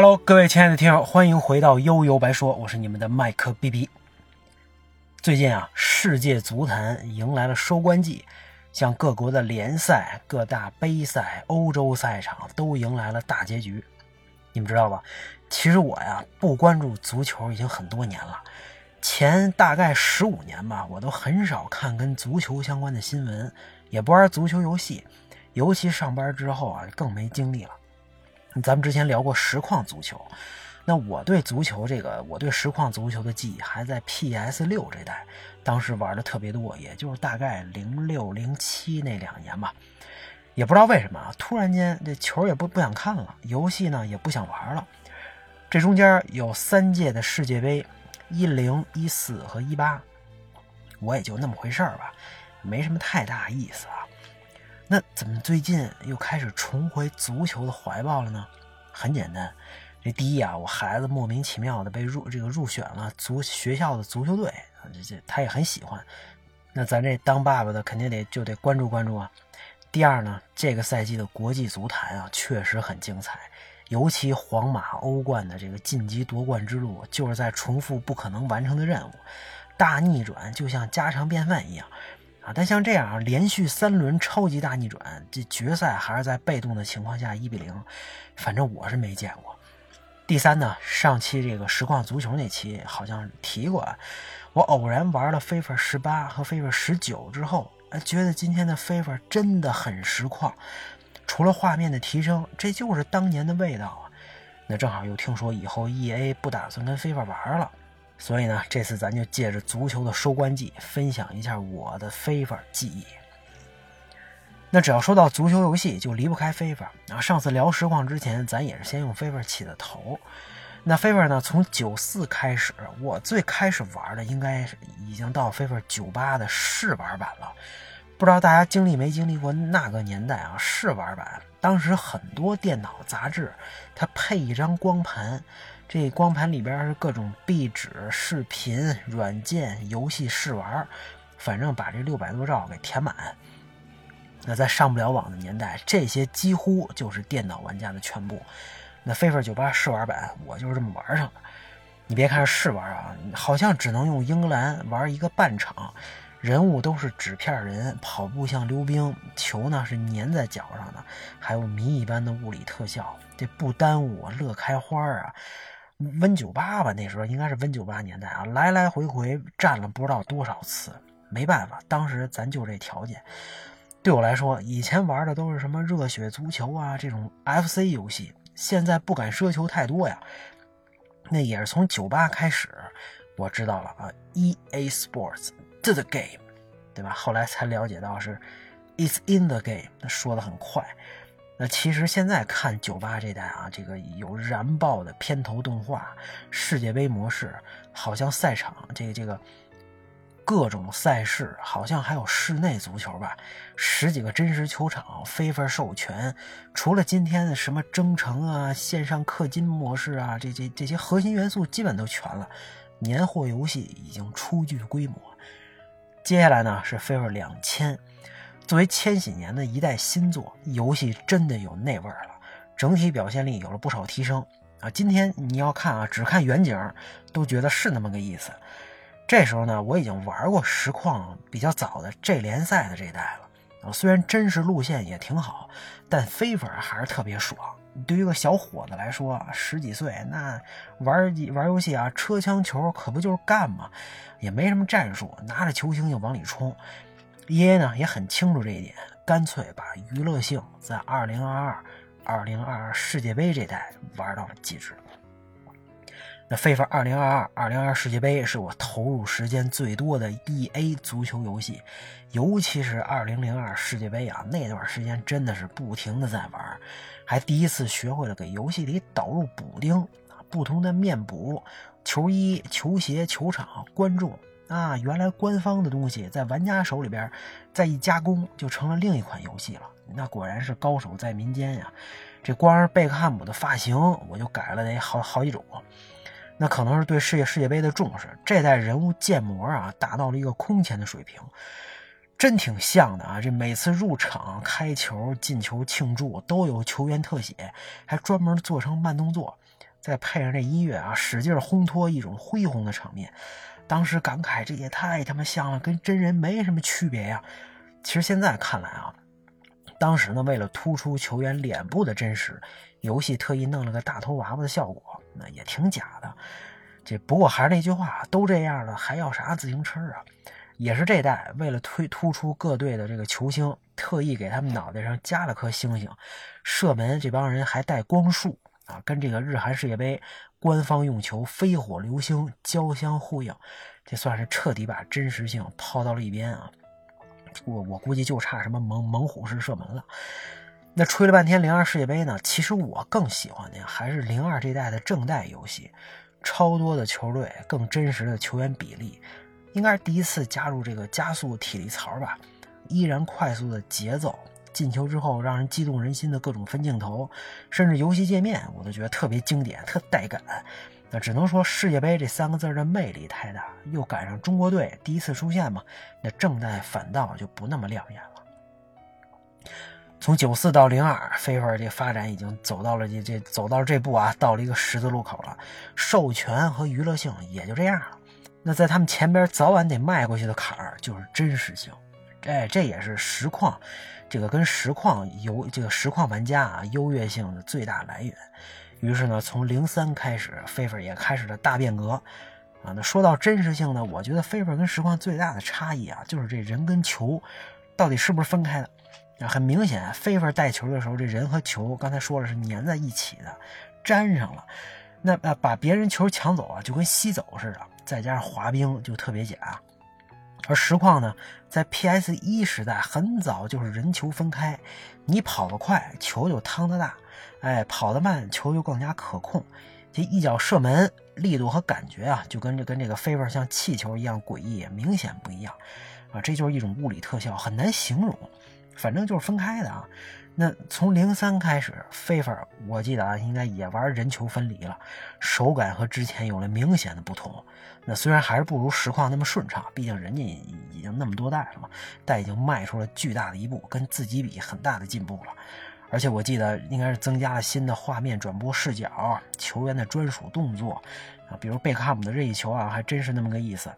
Hello，各位亲爱的听友，欢迎回到悠悠白说，我是你们的麦克 B B。最近啊，世界足坛迎来了收官季，像各国的联赛、各大杯赛、欧洲赛场都迎来了大结局。你们知道吧？其实我呀，不关注足球已经很多年了，前大概十五年吧，我都很少看跟足球相关的新闻，也不玩足球游戏，尤其上班之后啊，更没精力了。咱们之前聊过实况足球，那我对足球这个，我对实况足球的记忆还在 PS 六这代，当时玩的特别多，也就是大概零六零七那两年吧。也不知道为什么啊，突然间这球也不不想看了，游戏呢也不想玩了。这中间有三届的世界杯，一零一四和一八，我也就那么回事儿吧，没什么太大意思啊。那怎么最近又开始重回足球的怀抱了呢？很简单，这第一啊，我孩子莫名其妙的被入这个入选了足学校的足球队，这这他也很喜欢。那咱这当爸爸的肯定得就得关注关注啊。第二呢，这个赛季的国际足坛啊，确实很精彩，尤其皇马欧冠的这个晋级夺冠之路，就是在重复不可能完成的任务，大逆转就像家常便饭一样但像这样啊，连续三轮超级大逆转，这决赛还是在被动的情况下一比零，反正我是没见过。第三呢，上期这个实况足球那期好像提过，我偶然玩了 FIFA 十八和 FIFA 十九之后。觉得今天的 FIFA 真的很实况，除了画面的提升，这就是当年的味道啊！那正好又听说以后 EA 不打算跟 FIFA 玩了，所以呢，这次咱就借着足球的收官季，分享一下我的 FIFA 记忆。那只要说到足球游戏，就离不开 FIFA 啊！上次聊实况之前，咱也是先用 FIFA 起的头。那 FIFA 呢，从九四开始，我最开始玩的应该是已经到 FIFA 九八的试玩版了。不知道大家经历没经历过那个年代啊？试玩版当时很多电脑杂志，它配一张光盘，这光盘里边是各种壁纸、视频、软件、游戏试玩，反正把这六百多兆给填满。那在上不了网的年代，这些几乎就是电脑玩家的全部。那 FIFA 九八试玩版，我就是这么玩上的。你别看是试玩啊，好像只能用英格兰玩一个半场。人物都是纸片人，跑步像溜冰，球呢是粘在脚上的，还有谜一般的物理特效，这不耽误我乐开花啊！Win 九八吧，那时候应该是 Win 九八年代啊，来来回回战了不知道多少次，没办法，当时咱就这条件。对我来说，以前玩的都是什么热血足球啊这种 FC 游戏，现在不敢奢求太多呀。那也是从酒吧开始，我知道了啊，EA Sports。to the game，对吧？后来才了解到是 It's in the game，说的很快。那其实现在看九八这代啊，这个有燃爆的片头动画，世界杯模式，好像赛场这个这个各种赛事，好像还有室内足球吧，十几个真实球场，非法授权。除了今天的什么征程啊、线上氪金模式啊，这这这些核心元素基本都全了。年货游戏已经初具规模。接下来呢是 FIFA 两千，作为千禧年的一代新作，游戏真的有那味儿了，整体表现力有了不少提升啊。今天你要看啊，只看远景都觉得是那么个意思。这时候呢，我已经玩过实况比较早的 G 联赛的这代了啊，虽然真实路线也挺好，但飞粉还是特别爽。对于一个小伙子来说，十几岁那玩玩游戏啊，车枪球可不就是干嘛，也没什么战术，拿着球星就往里冲。EA 呢也很清楚这一点，干脆把娱乐性在2022、2022世界杯这代玩到了极致。那 FIFA 2022、2022世界杯是我投入时间最多的 EA 足球游戏，尤其是2002世界杯啊，那段时间真的是不停的在玩。还第一次学会了给游戏里导入补丁，不同的面补、球衣、球鞋、球场、观众啊，原来官方的东西在玩家手里边再一加工，就成了另一款游戏了。那果然是高手在民间呀！这光是贝克汉姆的发型，我就改了得好好几种。那可能是对世界世界杯的重视，这代人物建模啊，达到了一个空前的水平。真挺像的啊！这每次入场、开球、进球庆祝都有球员特写，还专门做成慢动作，再配上这音乐啊，使劲烘托一种恢宏的场面。当时感慨这也太他妈像了，跟真人没什么区别呀。其实现在看来啊，当时呢为了突出球员脸部的真实，游戏特意弄了个大头娃娃的效果，那也挺假的。这不过还是那句话，都这样了，还要啥自行车啊？也是这代为了推突出各队的这个球星，特意给他们脑袋上加了颗星星，射门这帮人还带光束啊，跟这个日韩世界杯官方用球飞火流星交相呼应，这算是彻底把真实性抛到了一边啊！我我估计就差什么猛猛虎式射门了。那吹了半天零二世界杯呢，其实我更喜欢的还是零二这代的正代游戏，超多的球队，更真实的球员比例。应该是第一次加入这个加速体力槽吧，依然快速的节奏，进球之后让人激动人心的各种分镜头，甚至游戏界面我都觉得特别经典，特带感。那只能说世界杯这三个字的魅力太大，又赶上中国队第一次出现嘛，那正代反倒就不那么亮眼了。从九四到零二，飞飞这发展已经走到了这这走到了这步啊，到了一个十字路口了，授权和娱乐性也就这样了。那在他们前边早晚得迈过去的坎儿就是真实性，哎，这也是实况，这个跟实况游这个实况玩家啊优越性的最大来源。于是呢，从零三开始，，FIFA 也开始了大变革啊。那说到真实性呢，我觉得 FIFA 跟实况最大的差异啊，就是这人跟球到底是不是分开的啊？很明显，，FIFA 带球的时候，这人和球刚才说了是粘在一起的，粘上了。那啊，把别人球抢走啊，就跟吸走似的。再加上滑冰就特别假，而实况呢，在 PS 一时代很早就是人球分开，你跑得快，球就趟得大；哎，跑得慢，球就更加可控。这一脚射门力度和感觉啊，就跟这跟这个飞飞像气球一样诡异，明显不一样啊！这就是一种物理特效，很难形容，反正就是分开的啊。那从零三开始，飞飞我记得啊，应该也玩人球分离了，手感和之前有了明显的不同。那虽然还是不如实况那么顺畅，毕竟人家已经那么多代了嘛，但已经迈出了巨大的一步，跟自己比很大的进步了。而且我记得应该是增加了新的画面转播视角，球员的专属动作啊，比如贝克汉姆的任意球啊，还真是那么个意思。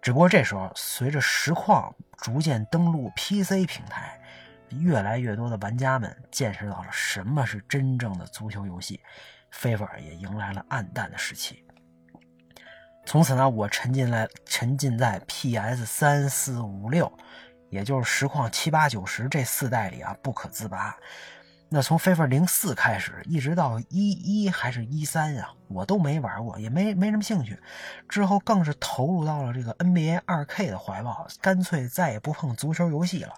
只不过这时候，随着实况逐渐登陆 PC 平台。越来越多的玩家们见识到了什么是真正的足球游戏，飞粉也迎来了暗淡的时期。从此呢，我沉浸来沉浸在 PS 三四五六，也就是实况七八九十这四代里啊，不可自拔。那从 FIFA 零四开始，一直到一一还是一三呀，我都没玩过，也没没什么兴趣。之后更是投入到了这个 NBA 二 K 的怀抱，干脆再也不碰足球游戏了。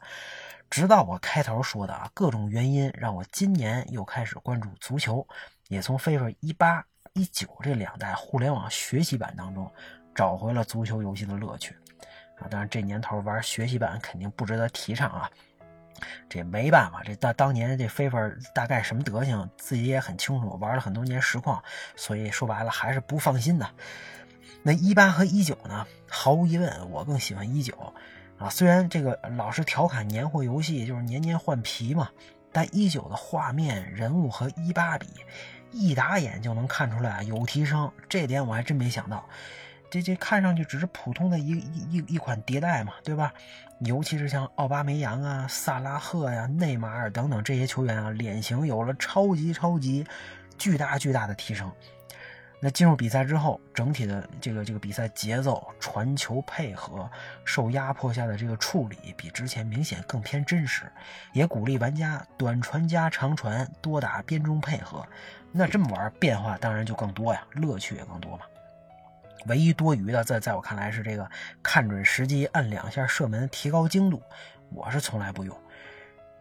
直到我开头说的啊，各种原因让我今年又开始关注足球，也从 FIFA 一八一九这两代互联网学习版当中找回了足球游戏的乐趣啊！当然这年头玩学习版肯定不值得提倡啊，这没办法，这当当年这 FIFA 大概什么德行自己也很清楚，玩了很多年实况，所以说白了还是不放心的。那一八和一九呢？毫无疑问，我更喜欢一九。啊，虽然这个老是调侃年货游戏就是年年换皮嘛，但一九的画面、人物和一八比，一打眼就能看出来有提升，这点我还真没想到。这这看上去只是普通的一一一一款迭代嘛，对吧？尤其是像奥巴梅扬啊、萨拉赫呀、内马尔等等这些球员啊，脸型有了超级超级巨大巨大的提升。那进入比赛之后，整体的这个这个比赛节奏、传球配合、受压迫下的这个处理，比之前明显更偏真实，也鼓励玩家短传加长传，多打边中配合。那这么玩，变化当然就更多呀，乐趣也更多嘛。唯一多余的，在在我看来是这个看准时机按两下射门，提高精度，我是从来不用。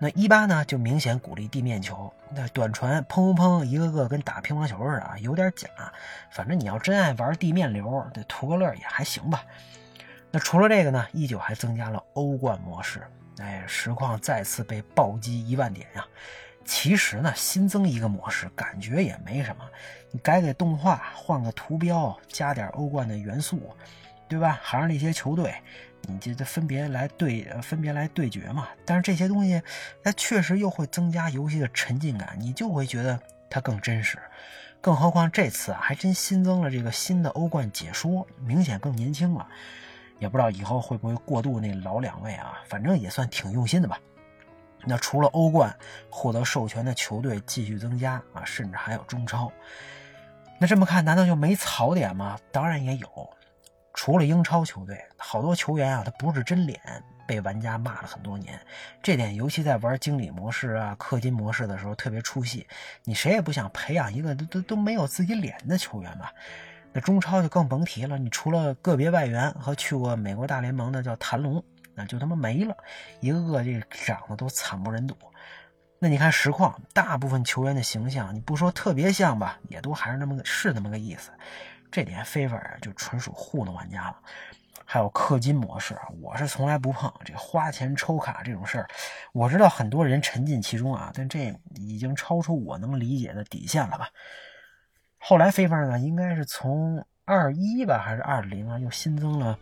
那一八呢，就明显鼓励地面球，那短传砰砰砰，一个个跟打乒乓球似的，有点假。反正你要真爱玩地面流，这图个乐也还行吧。那除了这个呢，一九还增加了欧冠模式，哎，实况再次被暴击一万点呀。其实呢，新增一个模式，感觉也没什么，你改改动画，换个图标，加点欧冠的元素，对吧？还是那些球队。你这这分别来对分别来对决嘛？但是这些东西，它确实又会增加游戏的沉浸感，你就会觉得它更真实。更何况这次啊，还真新增了这个新的欧冠解说，明显更年轻了。也不知道以后会不会过渡那老两位啊，反正也算挺用心的吧。那除了欧冠获得授权的球队继续增加啊，甚至还有中超。那这么看，难道就没槽点吗？当然也有。除了英超球队，好多球员啊，他不是真脸，被玩家骂了很多年。这点尤其在玩经理模式啊、氪金模式的时候特别出戏。你谁也不想培养一个都都都没有自己脸的球员吧？那中超就更甭提了。你除了个别外援和去过美国大联盟的叫谭龙，那就他妈没了，一个个这长得都惨不忍睹。那你看实况，大部分球员的形象，你不说特别像吧，也都还是那么个是那么个意思。这点非法就纯属糊弄玩家了。还有氪金模式，我是从来不碰这花钱抽卡这种事儿。我知道很多人沉浸其中啊，但这已经超出我能理解的底线了吧？后来非法呢，应该是从二一吧还是二零啊，又新增了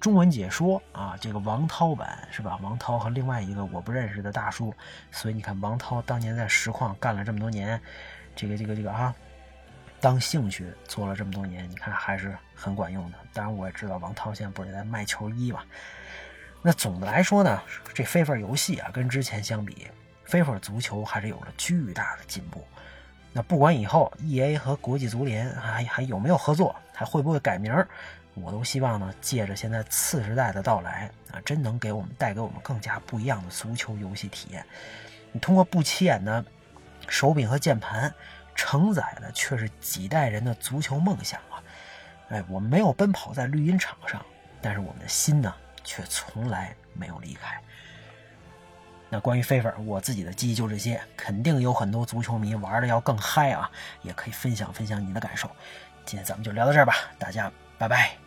中文解说啊，这个王涛版是吧？王涛和另外一个我不认识的大叔，所以你看王涛当年在实况干了这么多年，这个这个这个啊。当兴趣做了这么多年，你看还是很管用的。当然，我也知道王涛现在不是在卖球衣嘛。那总的来说呢，这 FIFA 游戏啊，跟之前相比，FIFA 足球还是有了巨大的进步。那不管以后 EA 和国际足联还还有没有合作，还会不会改名，我都希望呢，借着现在次时代的到来啊，真能给我们带给我们更加不一样的足球游戏体验。你通过不起眼的手柄和键盘。承载的却是几代人的足球梦想啊！哎，我们没有奔跑在绿茵场上，但是我们的心呢，却从来没有离开。那关于飞粉，我自己的记忆就这些，肯定有很多足球迷玩的要更嗨啊！也可以分享分享你的感受。今天咱们就聊到这儿吧，大家拜拜。